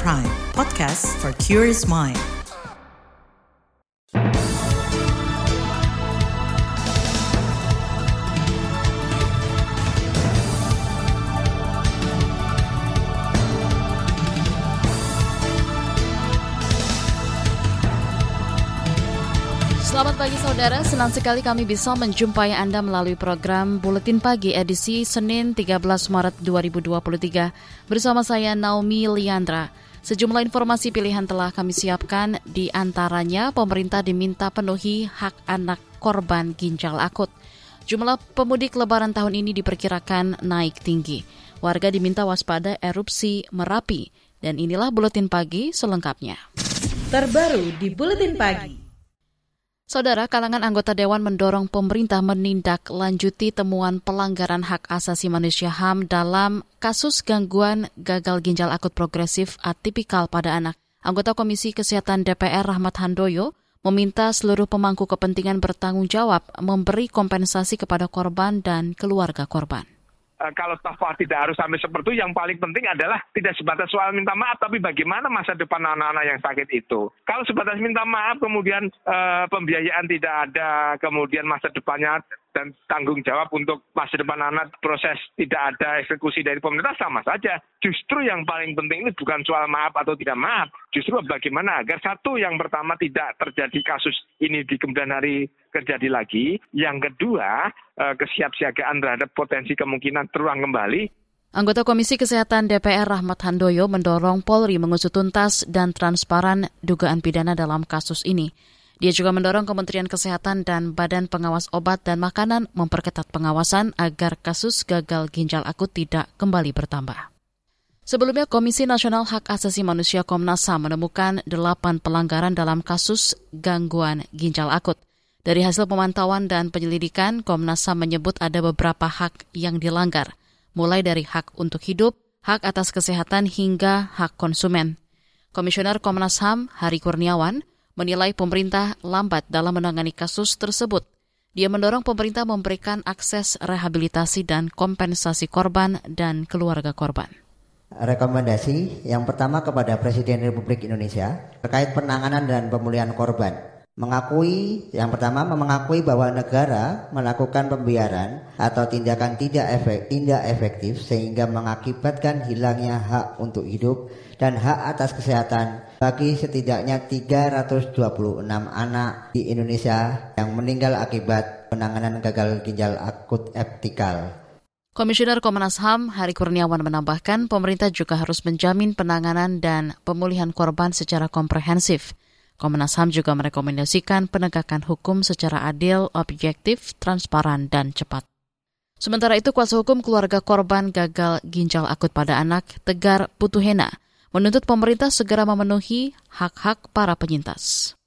Prime, podcast for curious mind. Selamat pagi saudara, senang sekali kami bisa menjumpai Anda melalui program Buletin Pagi edisi Senin 13 Maret 2023 bersama saya Naomi Liandra. Sejumlah informasi pilihan telah kami siapkan, di antaranya pemerintah diminta penuhi hak anak korban ginjal akut. Jumlah pemudik lebaran tahun ini diperkirakan naik tinggi. Warga diminta waspada erupsi Merapi. Dan inilah Buletin Pagi selengkapnya. Terbaru di Buletin Pagi. Saudara, kalangan anggota Dewan mendorong pemerintah menindaklanjuti temuan pelanggaran hak asasi manusia HAM dalam kasus gangguan gagal ginjal akut progresif atipikal pada anak. Anggota Komisi Kesehatan DPR Rahmat Handoyo meminta seluruh pemangku kepentingan bertanggung jawab memberi kompensasi kepada korban dan keluarga korban. Eh, kalau toh tidak harus sampai seperti itu, yang paling penting adalah tidak sebatas soal minta maaf, tapi bagaimana masa depan anak-anak yang sakit itu. Kalau sebatas minta maaf, kemudian uh, pembiayaan tidak ada, kemudian masa depannya dan tanggung jawab untuk masa depan anak proses tidak ada eksekusi dari pemerintah sama saja. Justru yang paling penting ini bukan soal maaf atau tidak maaf, justru bagaimana agar satu yang pertama tidak terjadi kasus ini di kemudian hari terjadi lagi, yang kedua eh, kesiapsiagaan terhadap potensi kemungkinan terulang kembali. Anggota Komisi Kesehatan DPR Rahmat Handoyo mendorong Polri mengusut tuntas dan transparan dugaan pidana dalam kasus ini. Dia juga mendorong Kementerian Kesehatan dan Badan Pengawas Obat dan Makanan memperketat pengawasan agar kasus gagal ginjal akut tidak kembali bertambah. Sebelumnya, Komisi Nasional Hak Asasi Manusia Komnas HAM menemukan delapan pelanggaran dalam kasus gangguan ginjal akut. Dari hasil pemantauan dan penyelidikan, Komnas HAM menyebut ada beberapa hak yang dilanggar, mulai dari hak untuk hidup, hak atas kesehatan hingga hak konsumen. Komisioner Komnas HAM, Hari Kurniawan, menilai pemerintah lambat dalam menangani kasus tersebut. Dia mendorong pemerintah memberikan akses rehabilitasi dan kompensasi korban dan keluarga korban. Rekomendasi yang pertama kepada Presiden Republik Indonesia terkait penanganan dan pemulihan korban mengakui yang pertama mengakui bahwa negara melakukan pembiaran atau tindakan tidak efek, tidak efektif sehingga mengakibatkan hilangnya hak untuk hidup dan hak atas kesehatan bagi setidaknya 326 anak di Indonesia yang meninggal akibat penanganan gagal ginjal akut eptikal. Komisioner Komnas HAM Hari Kurniawan menambahkan pemerintah juga harus menjamin penanganan dan pemulihan korban secara komprehensif. Komnas HAM juga merekomendasikan penegakan hukum secara adil, objektif, transparan, dan cepat. Sementara itu, kuasa hukum keluarga korban gagal ginjal akut pada anak, Tegar Putuhena, menuntut pemerintah segera memenuhi hak-hak para penyintas.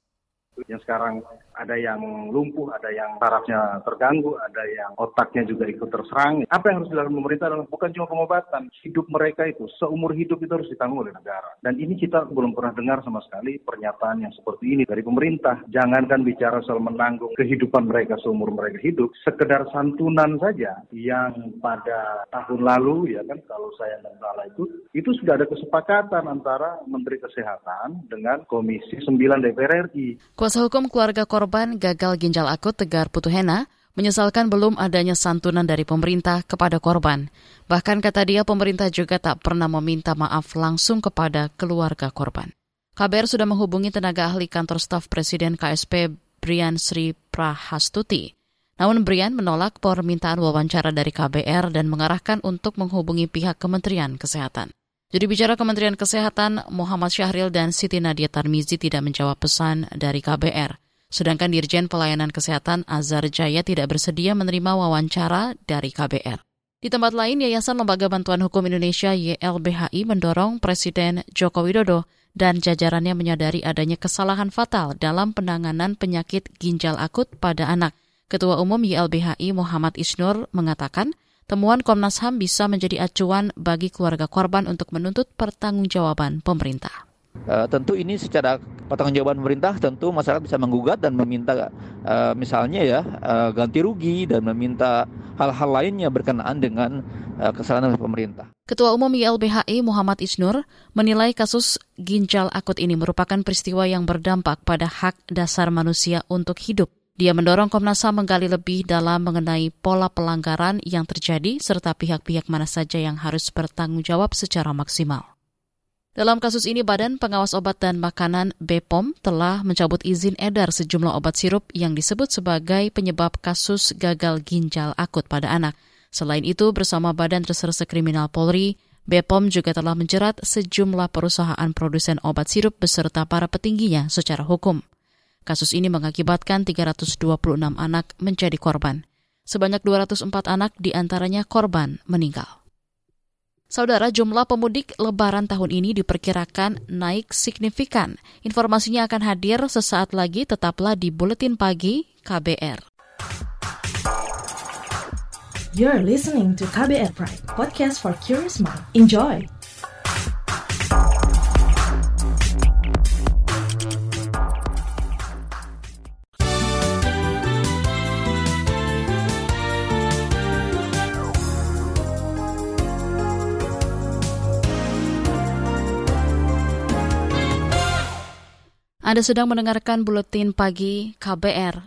Yang sekarang ada yang lumpuh, ada yang sarafnya terganggu, ada yang otaknya juga ikut terserang. Apa yang harus dilakukan pemerintah adalah bukan cuma pengobatan, hidup mereka itu seumur hidup itu harus ditanggung oleh negara. Dan ini kita belum pernah dengar sama sekali pernyataan yang seperti ini dari pemerintah. Jangankan bicara soal menanggung kehidupan mereka seumur mereka hidup, sekedar santunan saja yang pada tahun lalu ya kan kalau saya tidak salah itu itu sudah ada kesepakatan antara Menteri Kesehatan dengan Komisi 9 DPR RI. Kuasa hukum keluarga korban korban gagal ginjal akut Tegar Putuhena menyesalkan belum adanya santunan dari pemerintah kepada korban. Bahkan kata dia pemerintah juga tak pernah meminta maaf langsung kepada keluarga korban. KBR sudah menghubungi tenaga ahli kantor staf Presiden KSP Brian Sri Prahastuti. Namun Brian menolak permintaan wawancara dari KBR dan mengarahkan untuk menghubungi pihak Kementerian Kesehatan. Jadi bicara Kementerian Kesehatan, Muhammad Syahril dan Siti Nadia Tarmizi tidak menjawab pesan dari KBR. Sedangkan Dirjen Pelayanan Kesehatan Azhar Jaya tidak bersedia menerima wawancara dari KBR. Di tempat lain, Yayasan Lembaga Bantuan Hukum Indonesia YLBHI mendorong Presiden Joko Widodo dan jajarannya menyadari adanya kesalahan fatal dalam penanganan penyakit ginjal akut pada anak. Ketua Umum YLBHI Muhammad Isnur mengatakan, temuan Komnas HAM bisa menjadi acuan bagi keluarga korban untuk menuntut pertanggungjawaban pemerintah. Uh, tentu ini secara pertanggungjawaban pemerintah tentu masyarakat bisa menggugat dan meminta uh, misalnya ya uh, ganti rugi dan meminta hal-hal lainnya berkenaan dengan uh, kesalahan pemerintah. Ketua Umum YLBHI Muhammad Isnur menilai kasus ginjal akut ini merupakan peristiwa yang berdampak pada hak dasar manusia untuk hidup. Dia mendorong Komnas HAM menggali lebih dalam mengenai pola pelanggaran yang terjadi serta pihak-pihak mana saja yang harus bertanggung jawab secara maksimal. Dalam kasus ini, Badan Pengawas Obat dan Makanan BPOM telah mencabut izin edar sejumlah obat sirup yang disebut sebagai penyebab kasus gagal ginjal akut pada anak. Selain itu, bersama Badan Reserse Kriminal Polri, BPOM juga telah menjerat sejumlah perusahaan produsen obat sirup beserta para petingginya secara hukum. Kasus ini mengakibatkan 326 anak menjadi korban. Sebanyak 204 anak di antaranya korban meninggal. Saudara, jumlah pemudik lebaran tahun ini diperkirakan naik signifikan. Informasinya akan hadir sesaat lagi, tetaplah di Buletin Pagi KBR. You're listening to KBR Pride, podcast for curious mind. Enjoy! Anda sedang mendengarkan buletin pagi KBR.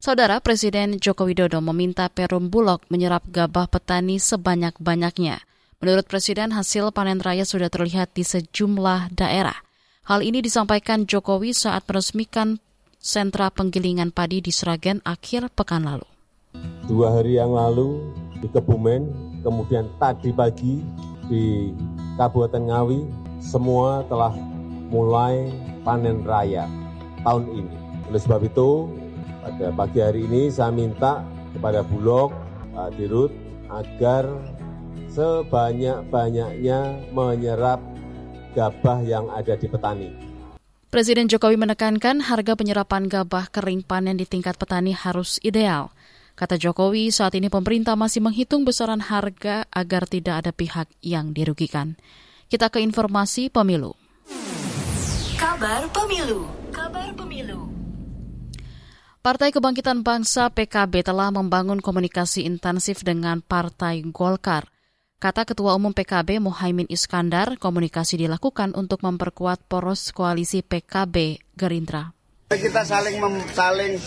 Saudara Presiden Joko Widodo meminta Perum Bulog menyerap gabah petani sebanyak-banyaknya. Menurut Presiden, hasil panen raya sudah terlihat di sejumlah daerah. Hal ini disampaikan Jokowi saat meresmikan sentra penggilingan padi di Sragen akhir pekan lalu. Dua hari yang lalu di Kebumen, kemudian tadi pagi di Kabupaten Ngawi, semua telah mulai panen raya tahun ini. Oleh sebab itu, pada pagi hari ini saya minta kepada Bulog, Pak Dirut, agar sebanyak-banyaknya menyerap gabah yang ada di petani. Presiden Jokowi menekankan harga penyerapan gabah kering panen di tingkat petani harus ideal. Kata Jokowi, saat ini pemerintah masih menghitung besaran harga agar tidak ada pihak yang dirugikan. Kita ke informasi pemilu. Kabar Pemilu. Kabar Pemilu. Partai Kebangkitan Bangsa PKB telah membangun komunikasi intensif dengan Partai Golkar. Kata Ketua Umum PKB Muhaimin Iskandar, komunikasi dilakukan untuk memperkuat poros koalisi PKB Gerindra. Kita saling mem, saling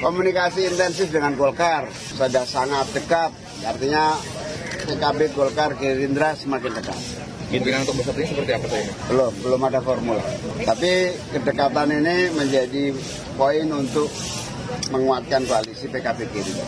komunikasi intensif dengan Golkar, sudah sangat dekat. Artinya PKB Golkar Gerindra semakin dekat. Pimpinan untuk bersatu ini seperti apa ini? Belum, belum ada formula. Tapi kedekatan ini menjadi poin untuk menguatkan koalisi PKB Gerindra.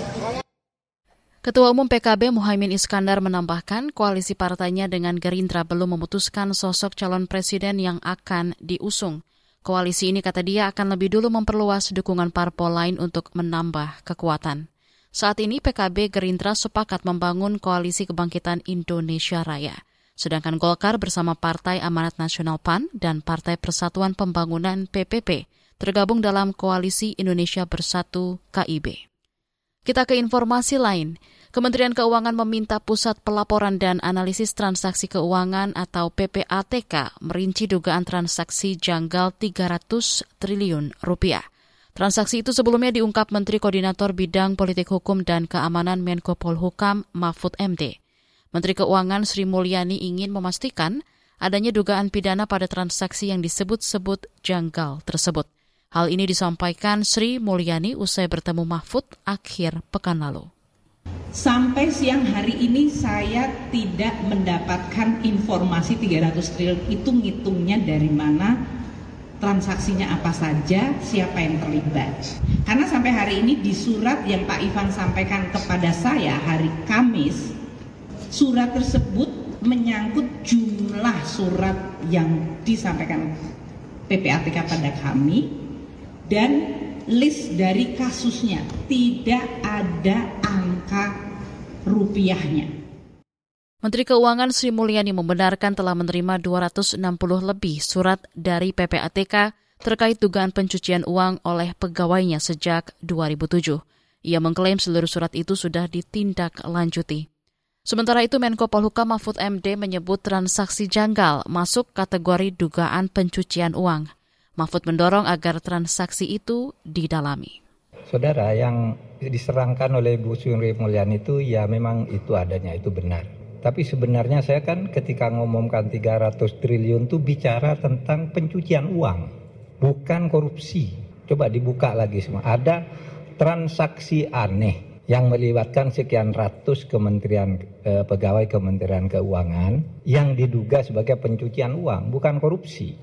Ketua Umum PKB Muhaimin Iskandar menambahkan koalisi partainya dengan Gerindra belum memutuskan sosok calon presiden yang akan diusung. Koalisi ini kata dia akan lebih dulu memperluas dukungan parpol lain untuk menambah kekuatan. Saat ini PKB Gerindra sepakat membangun koalisi kebangkitan Indonesia Raya. Sedangkan Golkar bersama Partai Amanat Nasional PAN dan Partai Persatuan Pembangunan PPP tergabung dalam Koalisi Indonesia Bersatu KIB. Kita ke informasi lain. Kementerian Keuangan meminta Pusat Pelaporan dan Analisis Transaksi Keuangan atau PPATK merinci dugaan transaksi janggal 300 triliun rupiah. Transaksi itu sebelumnya diungkap Menteri Koordinator Bidang Politik Hukum dan Keamanan Menko Polhukam Mahfud MD. Menteri Keuangan Sri Mulyani ingin memastikan adanya dugaan pidana pada transaksi yang disebut-sebut janggal tersebut. Hal ini disampaikan Sri Mulyani usai bertemu Mahfud akhir pekan lalu. Sampai siang hari ini saya tidak mendapatkan informasi 300 triliun itu ngitungnya dari mana, transaksinya apa saja, siapa yang terlibat. Karena sampai hari ini di surat yang Pak Ivan sampaikan kepada saya hari Kamis, surat tersebut menyangkut jumlah surat yang disampaikan PPATK pada kami dan list dari kasusnya tidak ada angka rupiahnya. Menteri Keuangan Sri Mulyani membenarkan telah menerima 260 lebih surat dari PPATK terkait dugaan pencucian uang oleh pegawainya sejak 2007. Ia mengklaim seluruh surat itu sudah ditindaklanjuti. Sementara itu Menko Polhukam Mahfud MD menyebut transaksi janggal masuk kategori dugaan pencucian uang. Mahfud mendorong agar transaksi itu didalami. Saudara yang diserangkan oleh Bu Sri Mulyani itu ya memang itu adanya, itu benar. Tapi sebenarnya saya kan ketika ngomongkan 300 triliun itu bicara tentang pencucian uang, bukan korupsi. Coba dibuka lagi semua. Ada transaksi aneh yang melibatkan sekian ratus kementerian eh, pegawai Kementerian Keuangan yang diduga sebagai pencucian uang, bukan korupsi.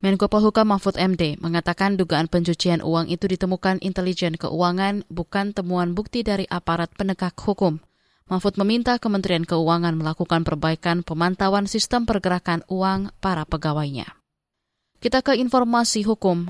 Menko Polhukam Mahfud MD mengatakan dugaan pencucian uang itu ditemukan intelijen keuangan bukan temuan bukti dari aparat penegak hukum. Mahfud meminta Kementerian Keuangan melakukan perbaikan pemantauan sistem pergerakan uang para pegawainya. Kita ke informasi hukum.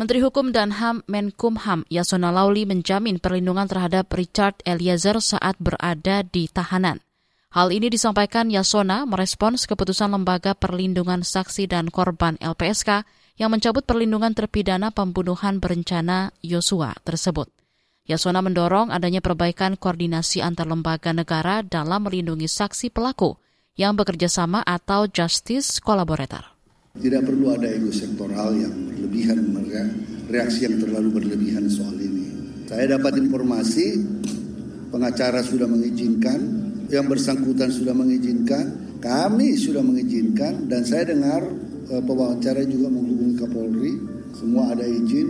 Menteri Hukum dan HAM Menkumham Yasona Lauli menjamin perlindungan terhadap Richard Eliezer saat berada di tahanan. Hal ini disampaikan Yasona merespons keputusan Lembaga Perlindungan Saksi dan Korban LPSK yang mencabut perlindungan terpidana pembunuhan berencana Yosua tersebut. Yasona mendorong adanya perbaikan koordinasi antar lembaga negara dalam melindungi saksi pelaku yang bekerja sama atau justice collaborator. Tidak perlu ada ego sektoral yang berlebihan, reaksi yang terlalu berlebihan soal ini. Saya dapat informasi, pengacara sudah mengizinkan, yang bersangkutan sudah mengizinkan, kami sudah mengizinkan, dan saya dengar eh, pewawancara juga menghubungi Kapolri, semua ada izin.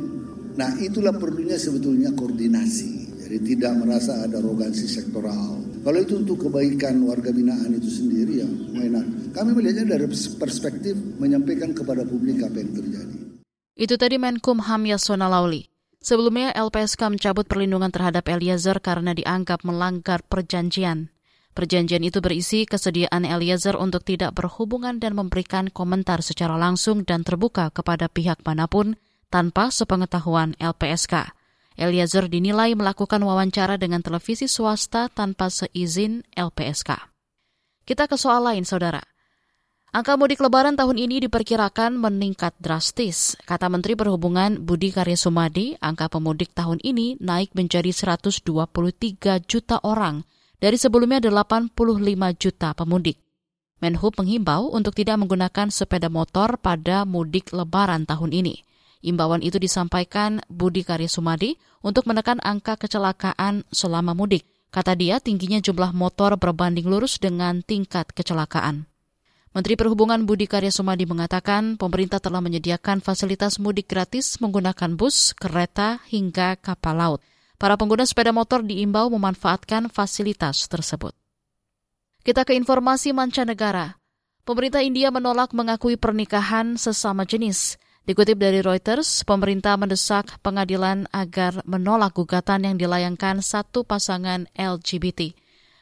Nah itulah perlunya sebetulnya koordinasi, jadi tidak merasa ada arogansi sektoral. Kalau itu untuk kebaikan warga binaan itu sendiri ya, enak. Kami melihatnya dari perspektif menyampaikan kepada publik apa yang terjadi. Itu tadi Menkumham Yasona Lauli. Sebelumnya LPSK mencabut perlindungan terhadap Eliezer karena dianggap melanggar perjanjian. Perjanjian itu berisi kesediaan Eliezer untuk tidak berhubungan dan memberikan komentar secara langsung dan terbuka kepada pihak mana pun tanpa sepengetahuan LPSK. Eliezer dinilai melakukan wawancara dengan televisi swasta tanpa seizin LPSK. Kita ke soal lain, saudara. Angka mudik lebaran tahun ini diperkirakan meningkat drastis. Kata Menteri Perhubungan Budi Karya Sumadi, angka pemudik tahun ini naik menjadi 123 juta orang dari sebelumnya 85 juta pemudik. Menhub menghimbau untuk tidak menggunakan sepeda motor pada mudik lebaran tahun ini. Imbauan itu disampaikan Budi Karya Sumadi untuk menekan angka kecelakaan selama mudik. Kata dia, tingginya jumlah motor berbanding lurus dengan tingkat kecelakaan. Menteri Perhubungan Budi Karya Sumadi mengatakan pemerintah telah menyediakan fasilitas mudik gratis menggunakan bus, kereta, hingga kapal laut. Para pengguna sepeda motor diimbau memanfaatkan fasilitas tersebut. Kita ke informasi mancanegara. Pemerintah India menolak mengakui pernikahan sesama jenis. Dikutip dari Reuters, pemerintah mendesak pengadilan agar menolak gugatan yang dilayangkan satu pasangan LGBT.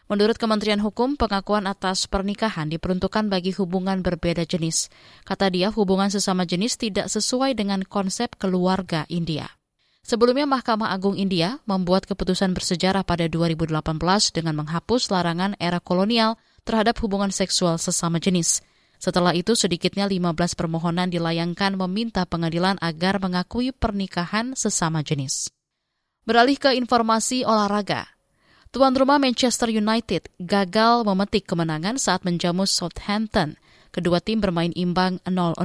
Menurut Kementerian Hukum, pengakuan atas pernikahan diperuntukkan bagi hubungan berbeda jenis. Kata dia, hubungan sesama jenis tidak sesuai dengan konsep keluarga India. Sebelumnya, Mahkamah Agung India membuat keputusan bersejarah pada 2018 dengan menghapus larangan era kolonial terhadap hubungan seksual sesama jenis. Setelah itu sedikitnya 15 permohonan dilayangkan meminta pengadilan agar mengakui pernikahan sesama jenis. Beralih ke informasi olahraga. Tuan rumah Manchester United gagal memetik kemenangan saat menjamu Southampton. Kedua tim bermain imbang 0-0.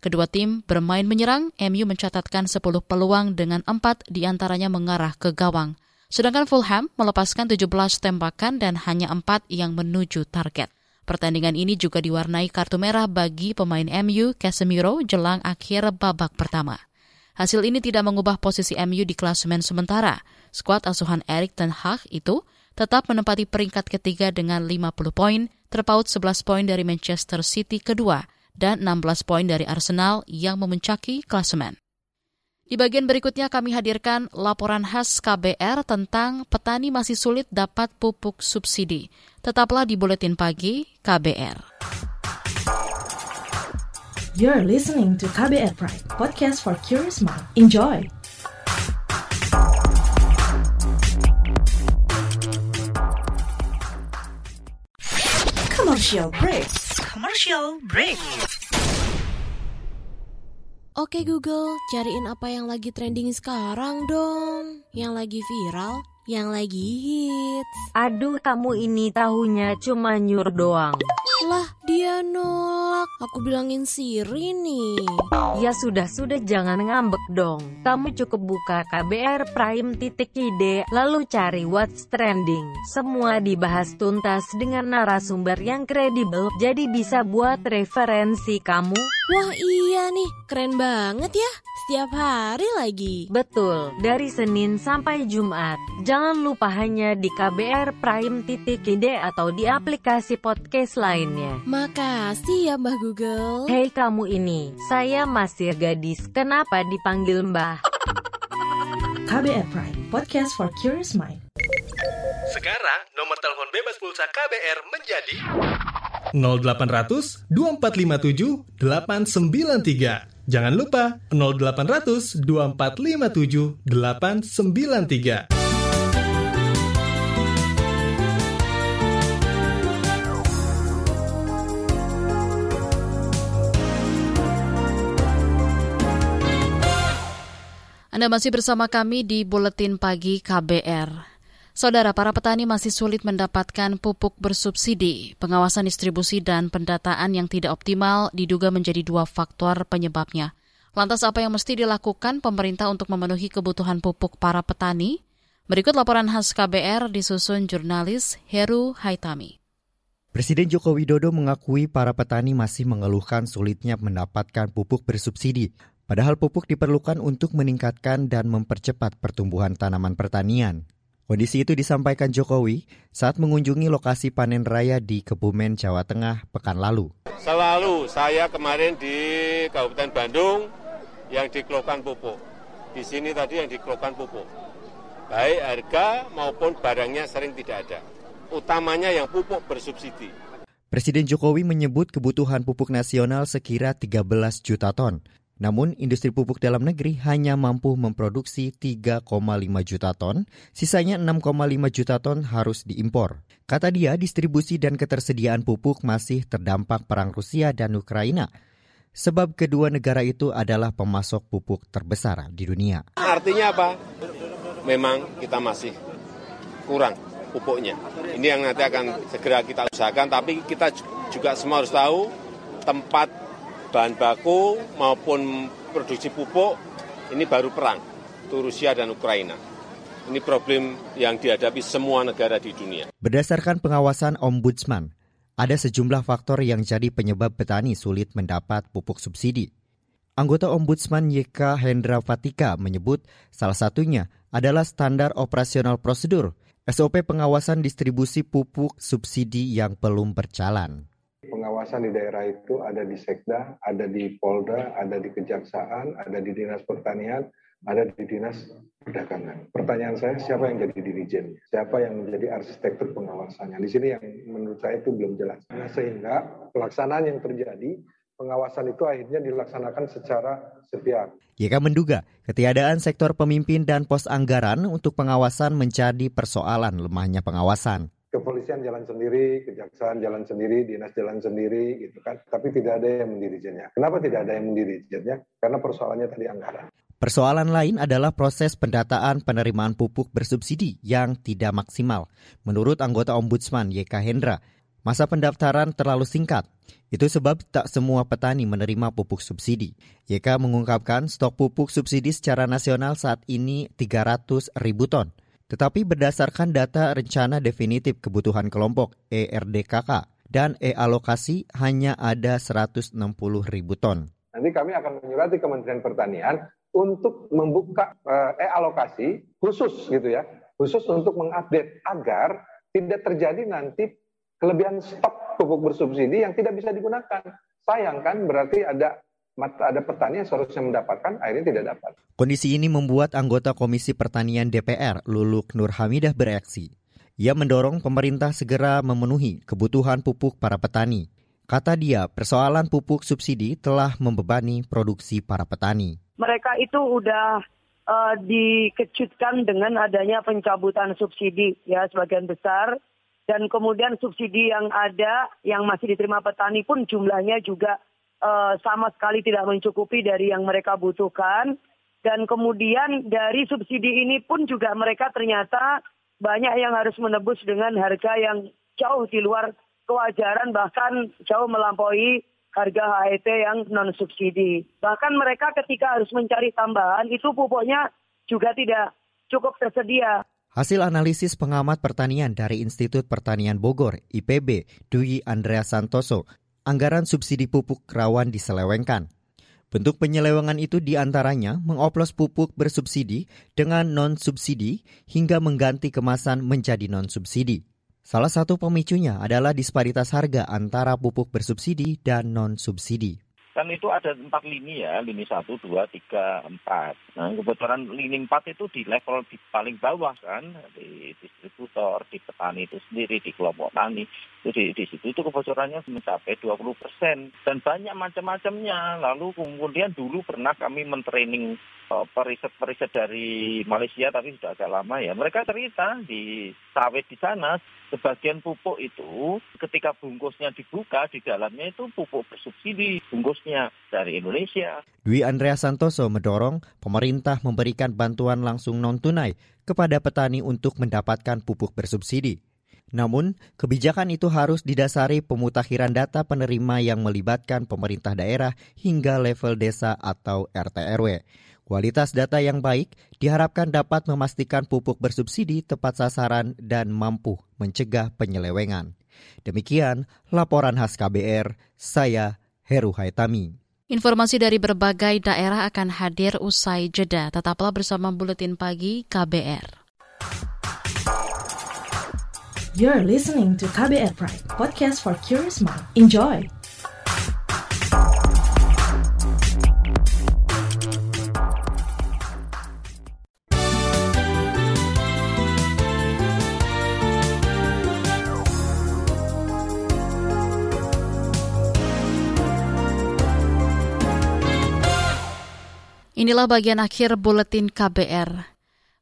Kedua tim bermain menyerang, MU mencatatkan 10 peluang dengan 4 di antaranya mengarah ke gawang. Sedangkan Fulham melepaskan 17 tembakan dan hanya 4 yang menuju target. Pertandingan ini juga diwarnai kartu merah bagi pemain MU Casemiro jelang akhir babak pertama. Hasil ini tidak mengubah posisi MU di klasemen sementara. Skuad asuhan Erik Ten Hag itu tetap menempati peringkat ketiga dengan 50 poin, terpaut 11 poin dari Manchester City kedua dan 16 poin dari Arsenal yang memuncaki klasemen. Di bagian berikutnya kami hadirkan laporan khas KBR tentang petani masih sulit dapat pupuk subsidi. Tetaplah di Buletin Pagi KBR. You're listening to KBR Pride, podcast for curious mind. Enjoy! Commercial break. Commercial break. Oke Google, cariin apa yang lagi trending sekarang dong. Yang lagi viral, yang lagi hits. Aduh, kamu ini tahunya cuma nyur doang. Lah, dia nolak. Aku bilangin Siri nih. Ya sudah-sudah jangan ngambek dong. Kamu cukup buka KBR Prime titik ide, lalu cari what's trending. Semua dibahas tuntas dengan narasumber yang kredibel, jadi bisa buat referensi kamu. Wah iya nih, keren banget ya. Setiap hari lagi. Betul, dari Senin sampai Jumat. Jangan lupa hanya di KBR Prime titik ide atau di aplikasi podcast lainnya. Makasih ya Mbah Google. Hei kamu ini, saya masih gadis, kenapa dipanggil Mbah? KBR Prime, podcast for curious mind. Sekarang nomor telepon bebas pulsa KBR menjadi 0800 2457 893. Jangan lupa 0800 2457 893. Anda masih bersama kami di Buletin Pagi KBR. Saudara, para petani masih sulit mendapatkan pupuk bersubsidi. Pengawasan distribusi dan pendataan yang tidak optimal diduga menjadi dua faktor penyebabnya. Lantas apa yang mesti dilakukan pemerintah untuk memenuhi kebutuhan pupuk para petani? Berikut laporan khas KBR disusun jurnalis Heru Haitami. Presiden Joko Widodo mengakui para petani masih mengeluhkan sulitnya mendapatkan pupuk bersubsidi. Padahal pupuk diperlukan untuk meningkatkan dan mempercepat pertumbuhan tanaman pertanian. Kondisi itu disampaikan Jokowi saat mengunjungi lokasi panen raya di Kebumen, Jawa Tengah pekan lalu. Selalu saya kemarin di Kabupaten Bandung yang dikeluhkan pupuk. Di sini tadi yang dikeluhkan pupuk. Baik harga maupun barangnya sering tidak ada. Utamanya yang pupuk bersubsidi. Presiden Jokowi menyebut kebutuhan pupuk nasional sekira 13 juta ton. Namun, industri pupuk dalam negeri hanya mampu memproduksi 3,5 juta ton, sisanya 6,5 juta ton harus diimpor. Kata dia, distribusi dan ketersediaan pupuk masih terdampak perang Rusia dan Ukraina. Sebab kedua negara itu adalah pemasok pupuk terbesar di dunia. Artinya apa? Memang kita masih kurang pupuknya. Ini yang nanti akan segera kita usahakan, tapi kita juga semua harus tahu tempat bahan baku maupun produksi pupuk ini baru perang itu Rusia dan Ukraina. Ini problem yang dihadapi semua negara di dunia. Berdasarkan pengawasan Ombudsman, ada sejumlah faktor yang jadi penyebab petani sulit mendapat pupuk subsidi. Anggota Ombudsman YK Hendra Fatika menyebut salah satunya adalah standar operasional prosedur SOP pengawasan distribusi pupuk subsidi yang belum berjalan pengawasan di daerah itu ada di Sekda, ada di Polda, ada di Kejaksaan, ada di Dinas Pertanian, ada di Dinas Perdagangan. Pertanyaan saya, siapa yang jadi dirijen? Siapa yang menjadi arsitektur pengawasannya? Di sini yang menurut saya itu belum jelas. Nah, sehingga pelaksanaan yang terjadi, pengawasan itu akhirnya dilaksanakan secara sepihak. YK menduga ketiadaan sektor pemimpin dan pos anggaran untuk pengawasan menjadi persoalan lemahnya pengawasan kepolisian jalan sendiri, kejaksaan jalan sendiri, dinas jalan sendiri, gitu kan. Tapi tidak ada yang mendirijennya. Kenapa tidak ada yang mendirijennya? Karena persoalannya tadi anggaran. Persoalan lain adalah proses pendataan penerimaan pupuk bersubsidi yang tidak maksimal. Menurut anggota Ombudsman YK Hendra, masa pendaftaran terlalu singkat. Itu sebab tak semua petani menerima pupuk subsidi. YK mengungkapkan stok pupuk subsidi secara nasional saat ini 300 ribu ton. Tetapi berdasarkan data rencana definitif kebutuhan kelompok ERDKK dan e-alokasi hanya ada 160 ribu ton. Nanti kami akan menyurati Kementerian Pertanian untuk membuka eh, e-alokasi khusus gitu ya, khusus untuk mengupdate agar tidak terjadi nanti kelebihan stok pupuk bersubsidi yang tidak bisa digunakan. Sayang kan berarti ada ada petani yang seharusnya mendapatkan, akhirnya tidak dapat. Kondisi ini membuat anggota Komisi Pertanian DPR, Luluk Nur Hamidah bereaksi. Ia mendorong pemerintah segera memenuhi kebutuhan pupuk para petani. Kata dia, persoalan pupuk subsidi telah membebani produksi para petani. Mereka itu udah uh, dikejutkan dengan adanya pencabutan subsidi ya sebagian besar dan kemudian subsidi yang ada yang masih diterima petani pun jumlahnya juga uh, sama sekali tidak mencukupi dari yang mereka butuhkan. Dan kemudian dari subsidi ini pun juga mereka ternyata banyak yang harus menebus dengan harga yang jauh di luar kewajaran bahkan jauh melampaui harga HET yang non subsidi. Bahkan mereka ketika harus mencari tambahan itu pupuknya juga tidak cukup tersedia. Hasil analisis pengamat pertanian dari Institut Pertanian Bogor, IPB, Dwi Andrea Santoso, anggaran subsidi pupuk rawan diselewengkan. Bentuk penyelewengan itu di antaranya mengoplos pupuk bersubsidi dengan non-subsidi hingga mengganti kemasan menjadi non-subsidi. Salah satu pemicunya adalah disparitas harga antara pupuk bersubsidi dan non-subsidi kan itu ada empat lini ya, lini satu, dua, tiga, empat. Nah kebetulan lini empat itu di level di paling bawah kan, di distributor, di petani itu sendiri, di kelompok tani itu di, situ itu kebocorannya mencapai 20 persen dan banyak macam-macamnya. Lalu kemudian dulu pernah kami mentraining uh, periset-periset dari Malaysia tapi sudah agak lama ya. Mereka cerita di sawit di sana sebagian pupuk itu ketika bungkusnya dibuka di dalamnya itu pupuk bersubsidi bungkusnya dari Indonesia. Dwi Andrea Santoso mendorong pemerintah memberikan bantuan langsung non tunai kepada petani untuk mendapatkan pupuk bersubsidi. Namun, kebijakan itu harus didasari pemutakhiran data penerima yang melibatkan pemerintah daerah hingga level desa atau RT RW. Kualitas data yang baik diharapkan dapat memastikan pupuk bersubsidi tepat sasaran dan mampu mencegah penyelewengan. Demikian laporan khas KBR, saya Heru Haitami. Informasi dari berbagai daerah akan hadir usai jeda. Tetaplah bersama Buletin Pagi KBR. You're listening to KBR Pride, podcast for curious mind. Enjoy! Inilah bagian akhir buletin KBR.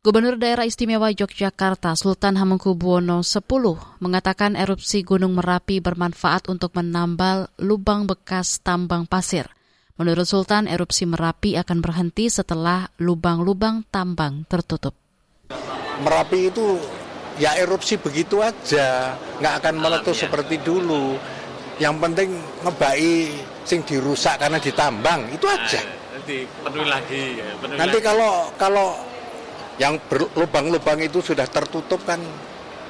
Gubernur Daerah Istimewa Yogyakarta Sultan Hamengkubuwono X mengatakan erupsi Gunung Merapi bermanfaat untuk menambal lubang bekas tambang pasir. Menurut Sultan, erupsi Merapi akan berhenti setelah lubang-lubang tambang tertutup. Merapi itu ya erupsi begitu aja, nggak akan meletus ya. seperti dulu. Yang penting ngebai sing dirusak karena ditambang, itu aja. Nah, nanti penuhi lagi. Ya, penuhi nanti lagi. kalau kalau yang lubang-lubang itu sudah tertutup kan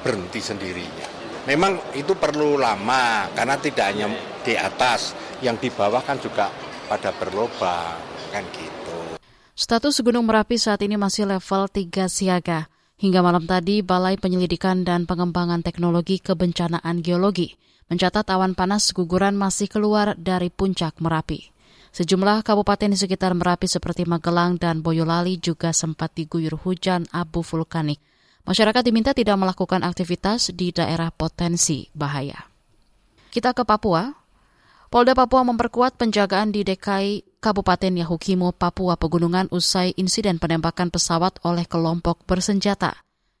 berhenti sendirinya. Memang itu perlu lama karena tidak hanya di atas, yang di bawah kan juga pada berlubang kan gitu. Status Gunung Merapi saat ini masih level 3 siaga. Hingga malam tadi, Balai Penyelidikan dan Pengembangan Teknologi Kebencanaan Geologi mencatat awan panas guguran masih keluar dari puncak Merapi. Sejumlah kabupaten di sekitar Merapi seperti Magelang dan Boyolali juga sempat diguyur hujan abu vulkanik. Masyarakat diminta tidak melakukan aktivitas di daerah potensi bahaya. Kita ke Papua. Polda Papua memperkuat penjagaan di DKI Kabupaten Yahukimo, Papua Pegunungan usai insiden penembakan pesawat oleh kelompok bersenjata.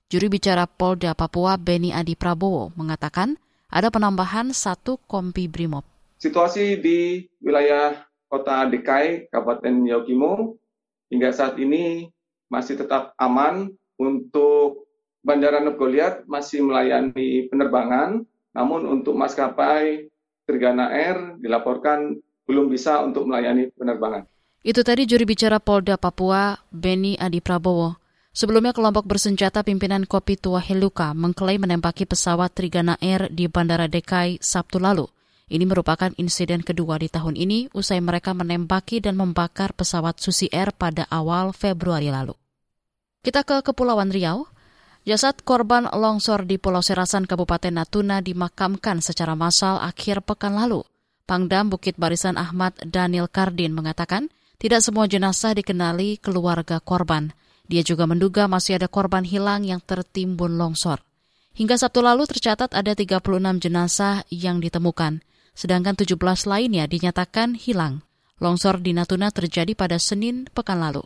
Juri bicara Polda Papua Beni Adi Prabowo mengatakan ada penambahan satu kompi brimob. Situasi di wilayah Kota Dekai, Kabupaten Yaukimo, hingga saat ini masih tetap aman untuk Bandara Nebgoliat masih melayani penerbangan, namun untuk maskapai Trigana Air dilaporkan belum bisa untuk melayani penerbangan. Itu tadi juri bicara Polda Papua, Beni Adi Prabowo. Sebelumnya kelompok bersenjata pimpinan Kopi Tua Heluka mengklaim menembaki pesawat Trigana Air di Bandara Dekai Sabtu lalu. Ini merupakan insiden kedua di tahun ini usai mereka menembaki dan membakar pesawat Susi Air pada awal Februari lalu. Kita ke Kepulauan Riau. Jasad korban longsor di Pulau Serasan Kabupaten Natuna dimakamkan secara massal akhir pekan lalu. Pangdam Bukit Barisan Ahmad Daniel Kardin mengatakan tidak semua jenazah dikenali keluarga korban. Dia juga menduga masih ada korban hilang yang tertimbun longsor. Hingga Sabtu lalu tercatat ada 36 jenazah yang ditemukan sedangkan 17 lainnya dinyatakan hilang. Longsor di Natuna terjadi pada Senin pekan lalu.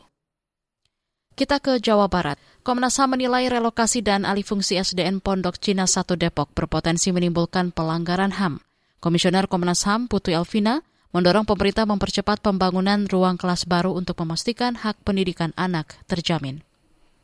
Kita ke Jawa Barat. Komnas HAM menilai relokasi dan alih fungsi SDN Pondok Cina 1 Depok berpotensi menimbulkan pelanggaran HAM. Komisioner Komnas HAM Putu Elvina mendorong pemerintah mempercepat pembangunan ruang kelas baru untuk memastikan hak pendidikan anak terjamin.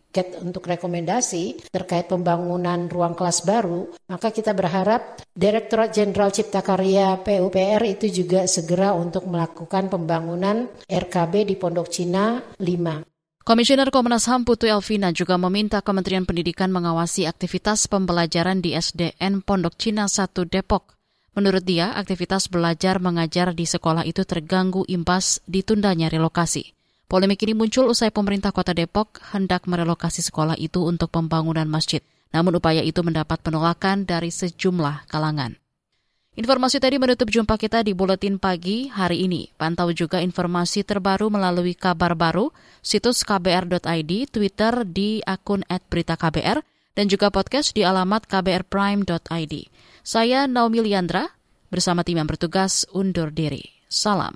Paket untuk rekomendasi terkait pembangunan ruang kelas baru, maka kita berharap Direktorat Jenderal Cipta Karya PUPR itu juga segera untuk melakukan pembangunan RKB di Pondok Cina 5. Komisioner Komnas HAM Putu Elvina juga meminta Kementerian Pendidikan mengawasi aktivitas pembelajaran di SDN Pondok Cina 1 Depok. Menurut dia, aktivitas belajar mengajar di sekolah itu terganggu imbas ditundanya relokasi. Polemik ini muncul usai pemerintah kota Depok hendak merelokasi sekolah itu untuk pembangunan masjid. Namun upaya itu mendapat penolakan dari sejumlah kalangan. Informasi tadi menutup jumpa kita di Buletin Pagi hari ini. Pantau juga informasi terbaru melalui kabar baru, situs kbr.id, Twitter di akun @beritaKBR, dan juga podcast di alamat kbrprime.id. Saya Naomi Liandra, bersama tim yang bertugas undur diri. Salam.